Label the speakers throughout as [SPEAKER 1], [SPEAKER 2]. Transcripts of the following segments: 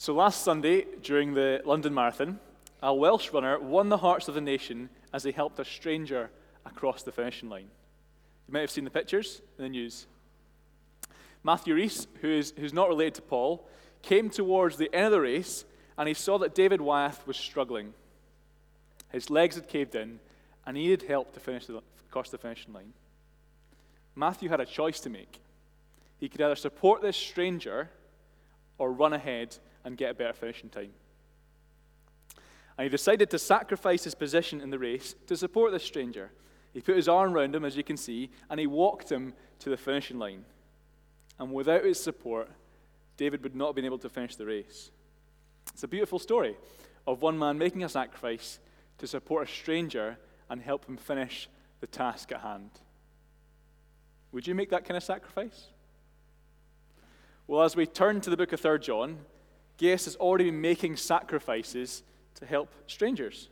[SPEAKER 1] So last Sunday, during the London Marathon, a Welsh runner won the hearts of the nation as he helped a stranger across the finishing line. You might have seen the pictures in the news. Matthew Rees, who is, who's not related to Paul, came towards the end of the race and he saw that David Wyeth was struggling. His legs had caved in and he needed help to finish the, cross the finishing line. Matthew had a choice to make. He could either support this stranger or run ahead and get a better finishing time. And he decided to sacrifice his position in the race to support this stranger. He put his arm around him, as you can see, and he walked him to the finishing line. And without his support, David would not have been able to finish the race. It's a beautiful story of one man making a sacrifice to support a stranger and help him finish the task at hand. Would you make that kind of sacrifice? Well, as we turn to the book of 3 John, Gaius has already been making sacrifices to help strangers.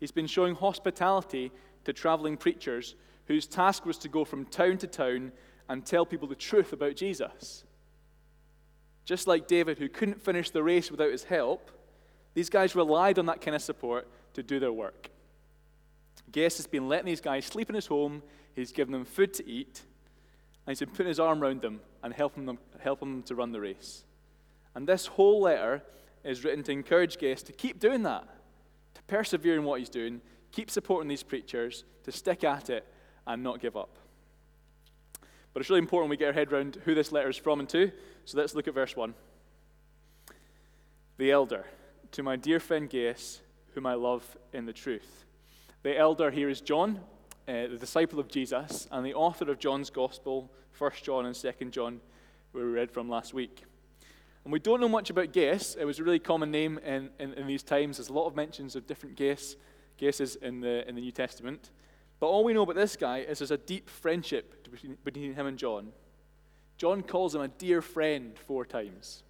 [SPEAKER 1] He's been showing hospitality to traveling preachers whose task was to go from town to town and tell people the truth about Jesus. Just like David, who couldn't finish the race without his help, these guys relied on that kind of support to do their work. Gaius has been letting these guys sleep in his home, he's given them food to eat, and he's been putting his arm around them and helping them, helping them to run the race. And this whole letter is written to encourage Gaius to keep doing that, to persevere in what he's doing, keep supporting these preachers, to stick at it and not give up. But it's really important we get our head around who this letter is from and to. So let's look at verse 1. The elder, to my dear friend Gaius, whom I love in the truth. The elder here is John, uh, the disciple of Jesus, and the author of John's Gospel, 1 John and 2 John, where we read from last week. And we don't know much about Gaius. It was a really common name in, in, in these times. There's a lot of mentions of different Gaius, in the, in the New Testament. But all we know about this guy is there's a deep friendship between, between him and John. John calls him a dear friend four times.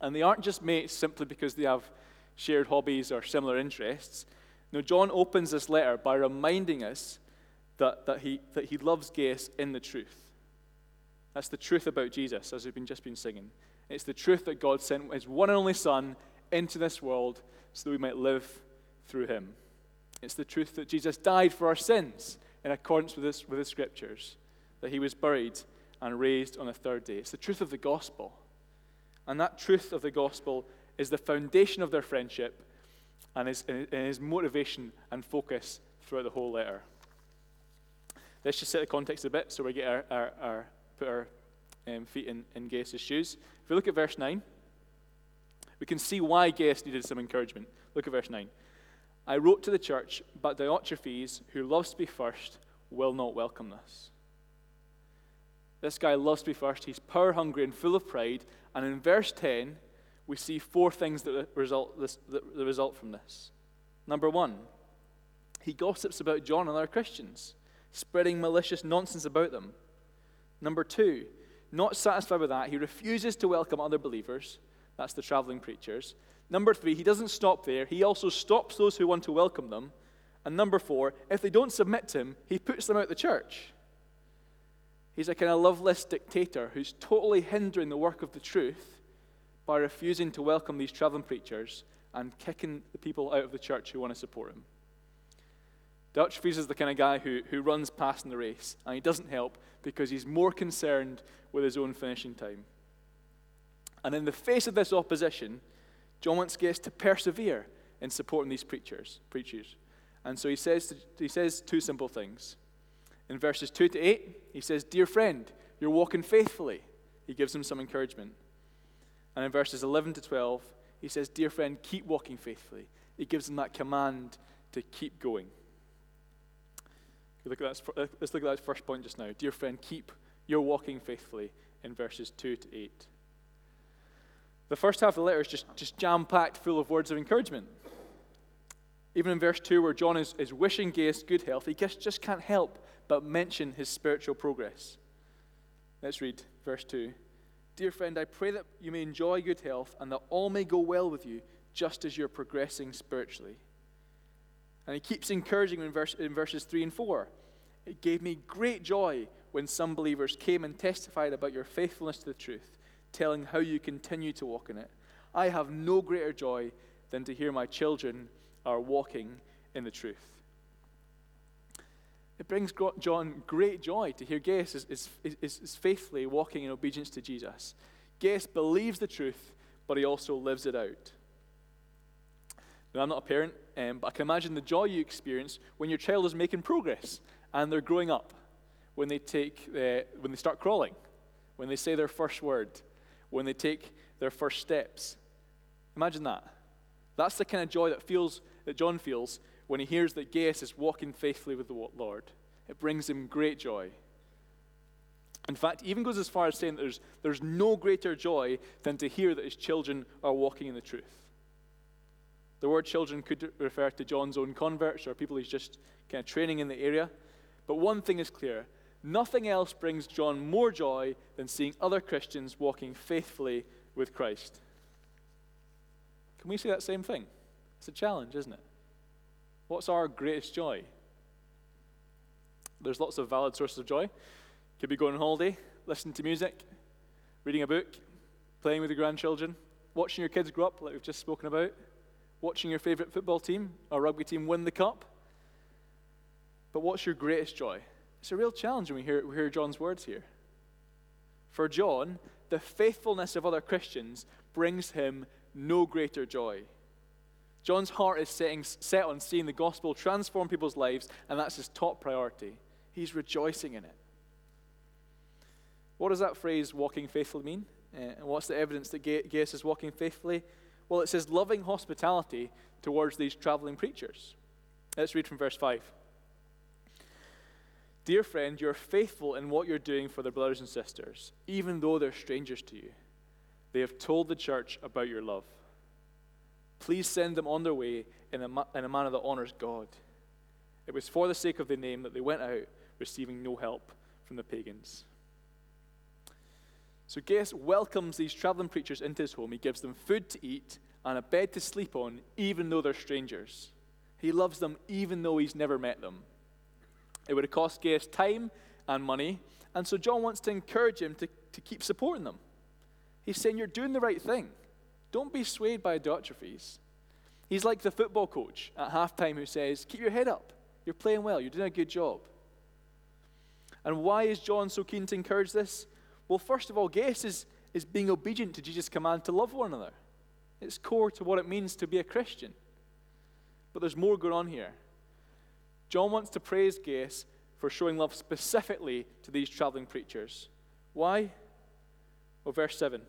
[SPEAKER 1] And they aren't just mates simply because they have shared hobbies or similar interests. now John opens this letter by reminding us that, that, he, that he loves Gaius in the truth. That's the truth about Jesus, as we've been, just been singing. It's the truth that God sent his one and only Son into this world so that we might live through him. It's the truth that Jesus died for our sins in accordance with, this, with the scriptures, that he was buried and raised on the third day. It's the truth of the gospel. And that truth of the gospel is the foundation of their friendship and his, and his motivation and focus throughout the whole letter. Let's just set the context a bit so we get our, our, our put our um, feet in, in Gaius' shoes. If we look at verse 9, we can see why Gaius needed some encouragement. Look at verse 9. I wrote to the church, but Diotrephes, who loves to be first, will not welcome this. This guy loves to be first. He's power hungry and full of pride. And in verse 10, we see four things that result, this, that result from this. Number one, he gossips about John and other Christians, spreading malicious nonsense about them. Number two, not satisfied with that, he refuses to welcome other believers. That's the traveling preachers. Number three, he doesn't stop there. He also stops those who want to welcome them. And number four, if they don't submit to him, he puts them out of the church. He's a kind of loveless dictator who's totally hindering the work of the truth by refusing to welcome these traveling preachers and kicking the people out of the church who want to support him. Diotrephes is the kind of guy who, who runs past in the race, and he doesn't help because he's more concerned with his own finishing time. And in the face of this opposition, John wants Gaius to persevere in supporting these preachers. preachers. And so he says, he says two simple things. In verses 2 to 8, he says, Dear friend, you're walking faithfully. He gives him some encouragement. And in verses 11 to 12, he says, Dear friend, keep walking faithfully. He gives him that command to keep going. Look at that, uh, let's look at that first point just now. Dear friend, keep your walking faithfully in verses 2 to 8. The first half of the letter is just, just jam packed full of words of encouragement. Even in verse 2, where John is, is wishing Gaius good health, he just, just can't help but mention his spiritual progress. Let's read verse 2. Dear friend, I pray that you may enjoy good health and that all may go well with you, just as you're progressing spiritually. And he keeps encouraging in, verse, in verses 3 and 4. It gave me great joy when some believers came and testified about your faithfulness to the truth, telling how you continue to walk in it. I have no greater joy than to hear my children are walking in the truth. It brings John great joy to hear Gaius is, is, is, is faithfully walking in obedience to Jesus. Gaius believes the truth, but he also lives it out. Now, I'm not a parent, um, but I can imagine the joy you experience when your child is making progress and they're growing up, when they, take, uh, when they start crawling, when they say their first word, when they take their first steps. Imagine that. That's the kind of joy that, feels, that John feels when he hears that Gaius is walking faithfully with the Lord. It brings him great joy. In fact, he even goes as far as saying that there's, there's no greater joy than to hear that his children are walking in the truth. The word children could refer to John's own converts or people he's just kind of training in the area. But one thing is clear nothing else brings John more joy than seeing other Christians walking faithfully with Christ. Can we say that same thing? It's a challenge, isn't it? What's our greatest joy? There's lots of valid sources of joy. Could be going on holiday, listening to music, reading a book, playing with your grandchildren, watching your kids grow up, like we've just spoken about, watching your favorite football team or rugby team win the cup. But what's your greatest joy? It's a real challenge when we hear, we hear John's words here. For John, the faithfulness of other Christians brings him no greater joy. John's heart is setting, set on seeing the gospel transform people's lives, and that's his top priority. He's rejoicing in it. What does that phrase, walking faithfully, mean? Uh, and what's the evidence that Gaius is walking faithfully? Well, it says loving hospitality towards these traveling preachers. Let's read from verse 5. Dear friend, you're faithful in what you're doing for their brothers and sisters, even though they're strangers to you. They have told the church about your love. Please send them on their way in a, ma- in a manner that honors God. It was for the sake of the name that they went out, receiving no help from the pagans. So Gaius welcomes these traveling preachers into his home. He gives them food to eat and a bed to sleep on, even though they're strangers. He loves them even though he's never met them. It would have cost Gaius time and money, and so John wants to encourage him to, to keep supporting them. He's saying, You're doing the right thing. Don't be swayed by Diotrephes. He's like the football coach at halftime who says, Keep your head up. You're playing well. You're doing a good job. And why is John so keen to encourage this? Well, first of all, Gaius is, is being obedient to Jesus' command to love one another. It's core to what it means to be a Christian. But there's more going on here. John wants to praise Gaius for showing love specifically to these traveling preachers. Why? Well, verse 7.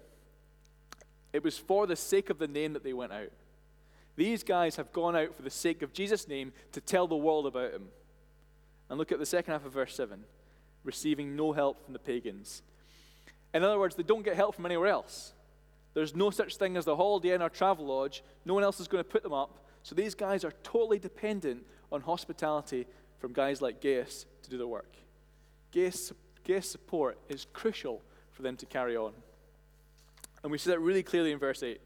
[SPEAKER 1] It was for the sake of the name that they went out. These guys have gone out for the sake of Jesus' name to tell the world about him. And look at the second half of verse 7 receiving no help from the pagans. In other words, they don't get help from anywhere else. There's no such thing as the Holiday Inn or Travelodge. No one else is going to put them up. So these guys are totally dependent on hospitality from guys like Gaius to do the work. Gaius, Gaius support is crucial for them to carry on. And we see that really clearly in verse 8.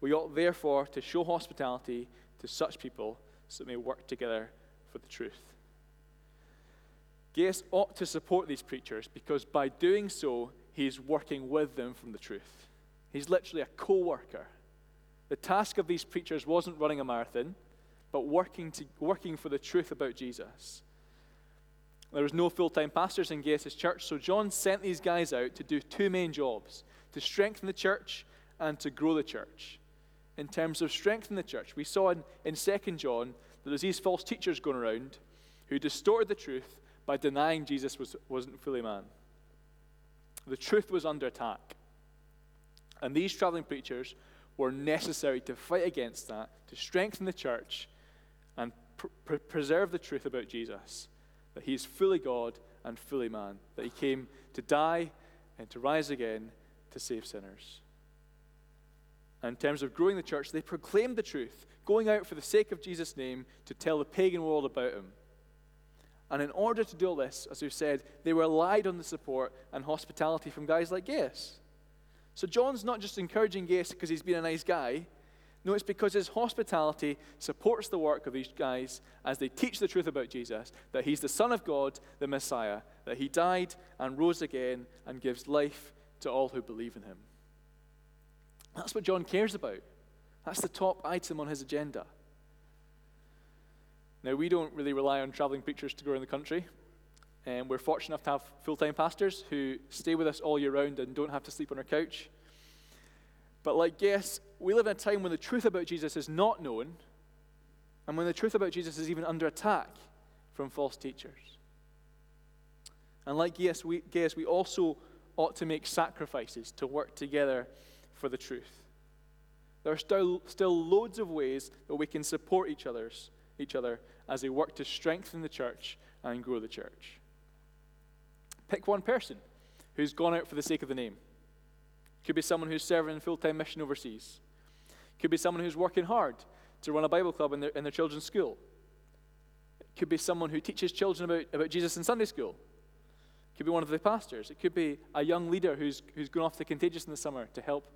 [SPEAKER 1] We ought therefore to show hospitality to such people so that they work together for the truth. Gaius ought to support these preachers because by doing so, he's working with them from the truth. He's literally a co worker. The task of these preachers wasn't running a marathon, but working, to, working for the truth about Jesus. There was no full time pastors in Gaius' church, so John sent these guys out to do two main jobs to strengthen the church and to grow the church. In terms of strengthening the church, we saw in, in 2 John that there's these false teachers going around who distorted the truth by denying Jesus was, wasn't fully man. The truth was under attack. And these traveling preachers were necessary to fight against that, to strengthen the church, and pr- preserve the truth about Jesus that he is fully God and fully man, that he came to die and to rise again to save sinners. And in terms of growing the church, they proclaimed the truth, going out for the sake of Jesus' name to tell the pagan world about him. And in order to do this, as we've said, they relied on the support and hospitality from guys like Gaius. So John's not just encouraging Gaius because he's been a nice guy. No, it's because his hospitality supports the work of these guys as they teach the truth about Jesus that he's the Son of God, the Messiah, that he died and rose again and gives life to all who believe in him. That's what John cares about. That's the top item on his agenda. Now, we don't really rely on traveling preachers to go around the country. And we're fortunate enough to have full time pastors who stay with us all year round and don't have to sleep on our couch. But, like, yes, we live in a time when the truth about Jesus is not known and when the truth about Jesus is even under attack from false teachers. And like yes, we, yes, we also ought to make sacrifices to work together for the truth. There are still, still loads of ways that we can support each, other's, each other as they work to strengthen the church and grow the church. Pick one person who's gone out for the sake of the name. Could be someone who's serving full time mission overseas. Could be someone who's working hard to run a Bible club in their, in their children's school. It could be someone who teaches children about, about Jesus in Sunday school. Could be one of the pastors. It could be a young leader who's, who's gone off to Contagious in the summer to help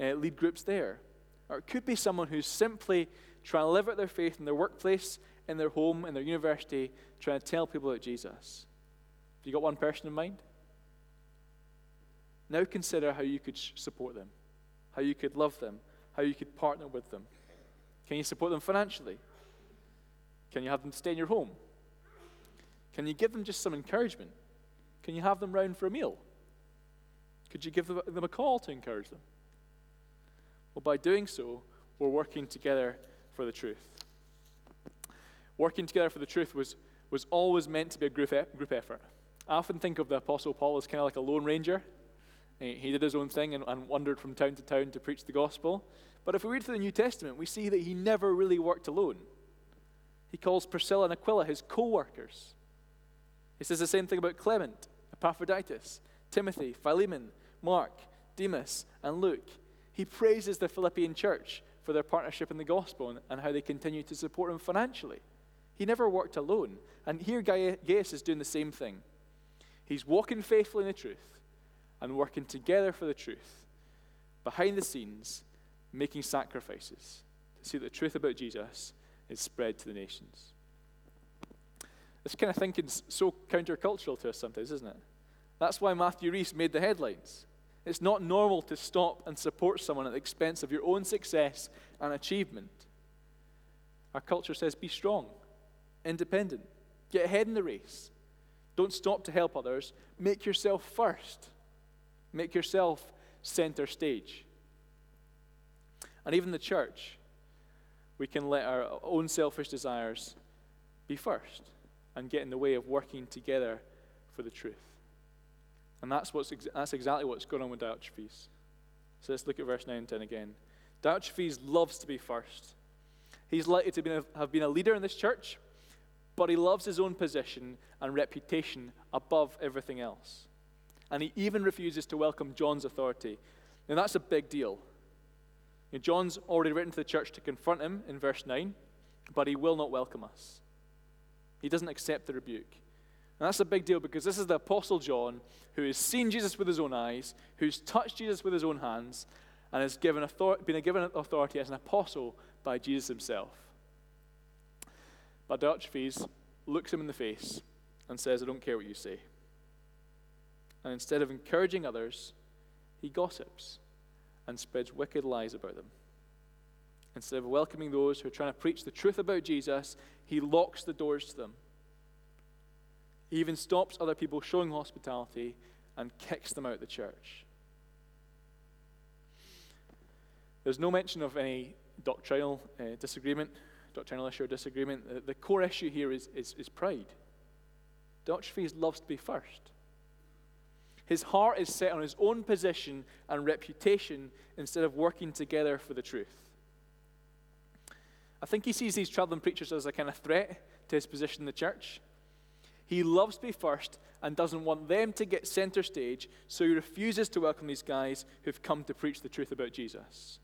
[SPEAKER 1] uh, lead groups there. Or it could be someone who's simply trying to live out their faith in their workplace, in their home, in their university, trying to tell people about Jesus. Have you got one person in mind? Now consider how you could support them, how you could love them, how you could partner with them. Can you support them financially? Can you have them stay in your home? Can you give them just some encouragement? Can you have them round for a meal? Could you give them a call to encourage them? Well, by doing so, we're working together for the truth. Working together for the truth was, was always meant to be a group, e- group effort. I often think of the Apostle Paul as kind of like a lone ranger. He did his own thing and, and wandered from town to town to preach the gospel. But if we read through the New Testament, we see that he never really worked alone. He calls Priscilla and Aquila his co workers. He says the same thing about Clement, Epaphroditus, Timothy, Philemon, Mark, Demas, and Luke. He praises the Philippian church for their partnership in the gospel and how they continue to support him financially. He never worked alone. And here Gaius is doing the same thing. He's walking faithfully in the truth and working together for the truth behind the scenes making sacrifices to see that the truth about Jesus is spread to the nations. This kind of thinking is so countercultural to us sometimes, isn't it? That's why Matthew Rees made the headlines. It's not normal to stop and support someone at the expense of your own success and achievement. Our culture says be strong, independent, get ahead in the race. Don't stop to help others. Make yourself first. Make yourself center stage. And even the church, we can let our own selfish desires be first and get in the way of working together for the truth. And that's, what's ex- that's exactly what's going on with Diotrephes. So let's look at verse 9 and 10 again. Diotrephes loves to be first. He's likely to be have been a leader in this church, but he loves his own position and reputation above everything else. And he even refuses to welcome John's authority. Now, that's a big deal. You know, John's already written to the church to confront him in verse 9, but he will not welcome us. He doesn't accept the rebuke. And that's a big deal because this is the Apostle John who has seen Jesus with his own eyes, who's touched Jesus with his own hands, and has given author- been given authority as an apostle by Jesus himself. But Diotrephes looks him in the face and says, I don't care what you say. And instead of encouraging others, he gossips and spreads wicked lies about them. Instead of welcoming those who are trying to preach the truth about Jesus, he locks the doors to them. He even stops other people showing hospitality and kicks them out of the church. There's no mention of any doctrinal uh, disagreement, doctrinal issue or disagreement. The, the core issue here is, is, is pride. Diotrephes loves to be first. His heart is set on his own position and reputation instead of working together for the truth. I think he sees these traveling preachers as a kind of threat to his position in the church. He loves to be first and doesn't want them to get center stage, so he refuses to welcome these guys who've come to preach the truth about Jesus.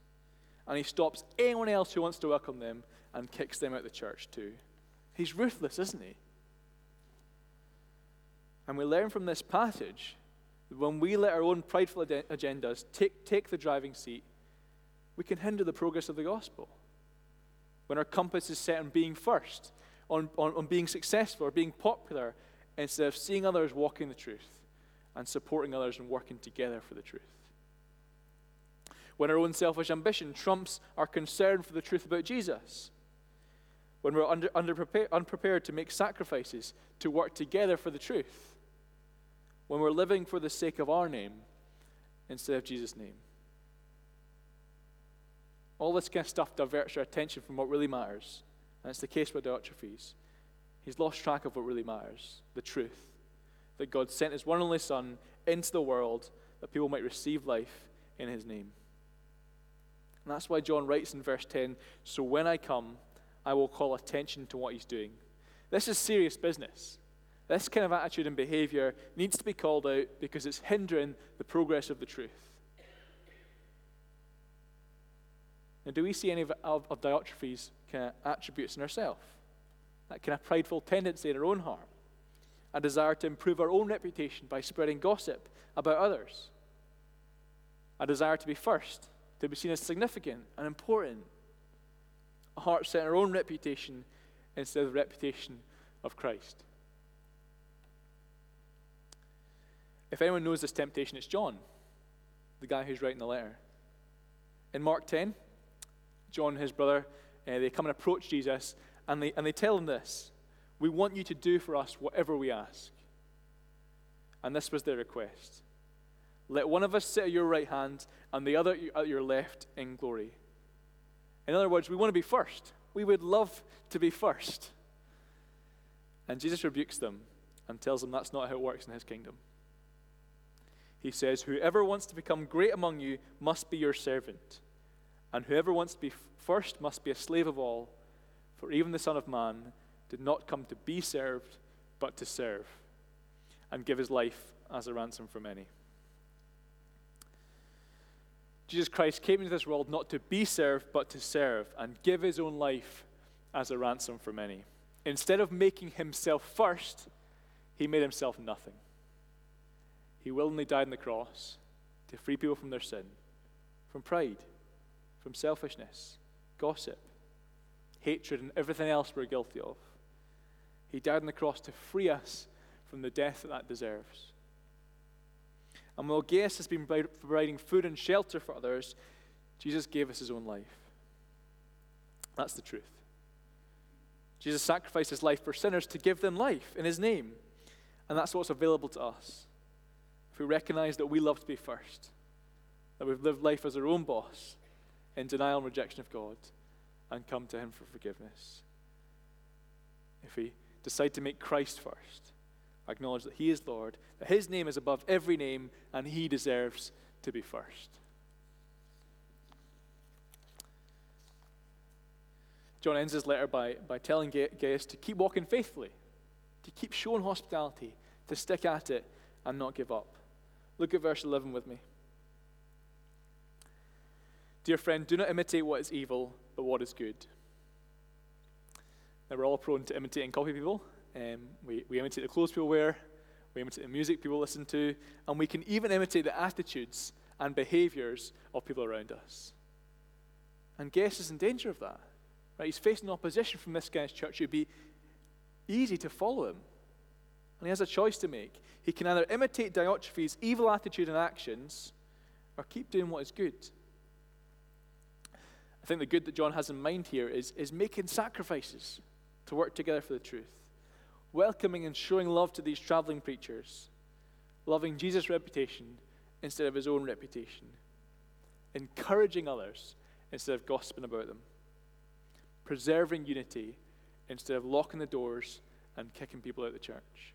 [SPEAKER 1] And he stops anyone else who wants to welcome them and kicks them out of the church too. He's ruthless, isn't he? And we learn from this passage that when we let our own prideful agendas take, take the driving seat, we can hinder the progress of the gospel. When our compass is set on being first, on, on, on being successful, or being popular, instead of seeing others walking the truth and supporting others and working together for the truth. When our own selfish ambition trumps our concern for the truth about Jesus, when we're under, unprepared to make sacrifices to work together for the truth, when we're living for the sake of our name instead of Jesus' name. All this kind of stuff diverts our attention from what really matters. And it's the case with Diotrephes. He's lost track of what really matters the truth. That God sent his one and only Son into the world that people might receive life in his name. And that's why John writes in verse 10 So when I come, I will call attention to what he's doing. This is serious business. This kind of attitude and behavior needs to be called out because it's hindering the progress of the truth. And do we see any of, of, of Diotrephes' kind of attributes in ourselves? That kind of prideful tendency in our own heart, a desire to improve our own reputation by spreading gossip about others, a desire to be first, to be seen as significant and important, a heart set on our own reputation instead of the reputation of Christ. If anyone knows this temptation, it's John, the guy who's writing the letter. In Mark 10, John and his brother, uh, they come and approach Jesus, and they, and they tell him this We want you to do for us whatever we ask. And this was their request Let one of us sit at your right hand, and the other at your left in glory. In other words, we want to be first. We would love to be first. And Jesus rebukes them and tells them that's not how it works in his kingdom. He says, Whoever wants to become great among you must be your servant. And whoever wants to be first must be a slave of all, for even the Son of Man did not come to be served, but to serve, and give his life as a ransom for many. Jesus Christ came into this world not to be served, but to serve, and give his own life as a ransom for many. Instead of making himself first, he made himself nothing. He willingly died on the cross to free people from their sin, from pride from selfishness, gossip, hatred, and everything else we're guilty of. He died on the cross to free us from the death that that deserves. And while Gaius has been providing food and shelter for others, Jesus gave us his own life. That's the truth. Jesus sacrificed his life for sinners to give them life in his name. And that's what's available to us. If we recognize that we love to be first, that we've lived life as our own boss, in denial and rejection of God and come to Him for forgiveness. If we decide to make Christ first, acknowledge that He is Lord, that His name is above every name, and He deserves to be first. John ends his letter by, by telling Gaius to keep walking faithfully, to keep showing hospitality, to stick at it and not give up. Look at verse 11 with me. Dear friend, do not imitate what is evil, but what is good. Now, we're all prone to imitating copy people. Um, we, we imitate the clothes people wear, we imitate the music people listen to, and we can even imitate the attitudes and behaviors of people around us. And Gaius is in danger of that. Right? He's facing opposition from this guy's church. It would be easy to follow him. And he has a choice to make. He can either imitate Diotrephes' evil attitude and actions or keep doing what is good. I think the good that John has in mind here is, is making sacrifices to work together for the truth, welcoming and showing love to these traveling preachers, loving Jesus' reputation instead of his own reputation, encouraging others instead of gossiping about them, preserving unity instead of locking the doors and kicking people out of the church.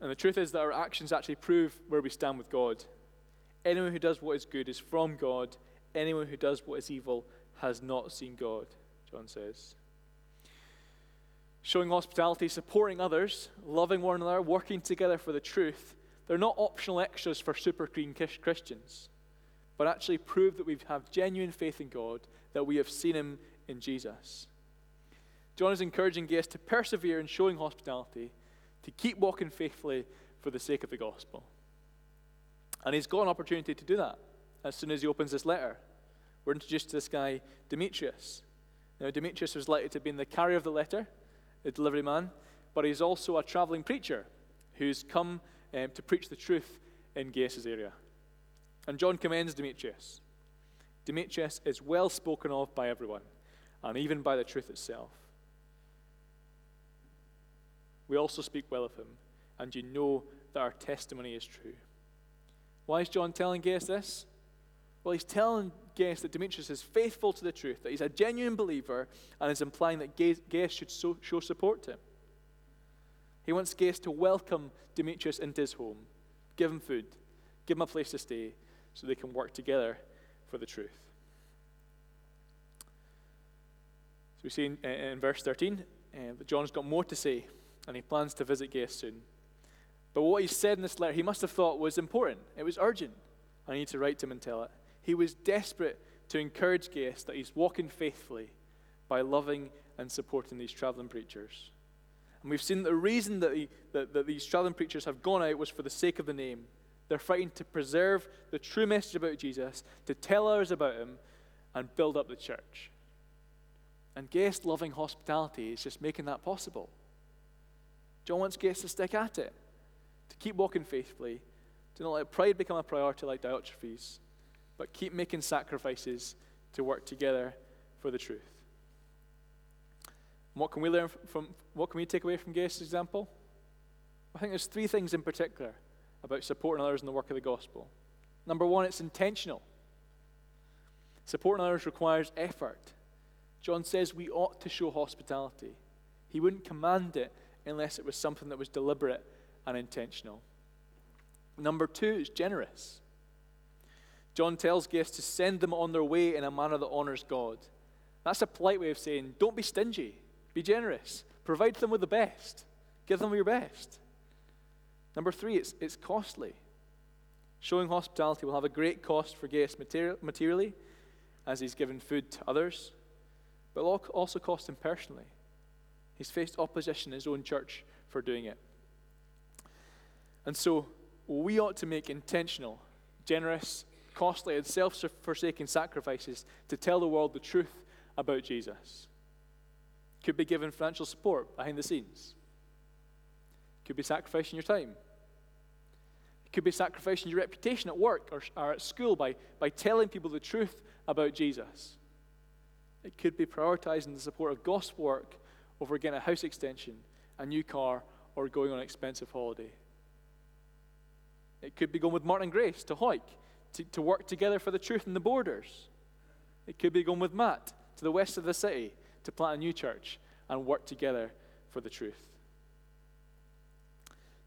[SPEAKER 1] And the truth is that our actions actually prove where we stand with God. Anyone who does what is good is from God Anyone who does what is evil has not seen God, John says. Showing hospitality, supporting others, loving one another, working together for the truth, they're not optional extras for super clean Christians, but actually prove that we have genuine faith in God, that we have seen Him in Jesus. John is encouraging Gaius to persevere in showing hospitality, to keep walking faithfully for the sake of the gospel. And he's got an opportunity to do that as soon as he opens this letter. We're introduced to this guy, Demetrius. Now, Demetrius was likely to have been the carrier of the letter, the delivery man, but he's also a traveling preacher who's come um, to preach the truth in Gaius' area. And John commends Demetrius. Demetrius is well spoken of by everyone, and even by the truth itself. We also speak well of him, and you know that our testimony is true. Why is John telling Gaius this? Well, he's telling Gaius that Demetrius is faithful to the truth, that he's a genuine believer, and is implying that Gaius should show support to him. He wants Gaius to welcome Demetrius into his home, give him food, give him a place to stay, so they can work together for the truth. So we see in, in verse 13 uh, that John's got more to say, and he plans to visit Gaius soon. But what he said in this letter, he must have thought was important. It was urgent. I need to write to him and tell it. He was desperate to encourage Gaius that he's walking faithfully by loving and supporting these traveling preachers. And we've seen the reason that, he, that, that these traveling preachers have gone out was for the sake of the name. They're fighting to preserve the true message about Jesus, to tell others about him, and build up the church. And Gaius' loving hospitality is just making that possible. John wants Gaius to stick at it, to keep walking faithfully, to not let pride become a priority like Diotrephes, but keep making sacrifices to work together for the truth. And what can we learn from, what can we take away from Gaius' example? I think there's three things in particular about supporting others in the work of the gospel. Number one, it's intentional. Supporting others requires effort. John says we ought to show hospitality. He wouldn't command it unless it was something that was deliberate and intentional. Number two is generous. John tells Gaius to send them on their way in a manner that honors God. That's a polite way of saying, don't be stingy, be generous, provide them with the best, give them your best. Number three, it's, it's costly. Showing hospitality will have a great cost for Gaius material, materially, as he's given food to others, but will also cost him personally. He's faced opposition in his own church for doing it. And so, we ought to make intentional, generous, costly, and self forsaking sacrifices to tell the world the truth about Jesus. Could be given financial support behind the scenes, could be sacrificing your time it could be sacrificing your reputation at work or, or at school by, by telling people the truth about Jesus. It could be prioritizing the support of gospel work over getting a house extension, a new car, or going on an expensive holiday. It could be going with Martin Grace to Hawick to, to work together for the truth in the borders. It could be going with Matt to the west of the city to plant a new church and work together for the truth.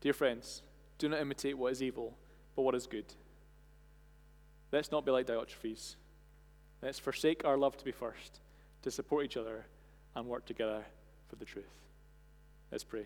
[SPEAKER 1] Dear friends, do not imitate what is evil, but what is good. Let's not be like Diotrephes. Let's forsake our love to be first, to support each other and work together for the truth. Let's pray.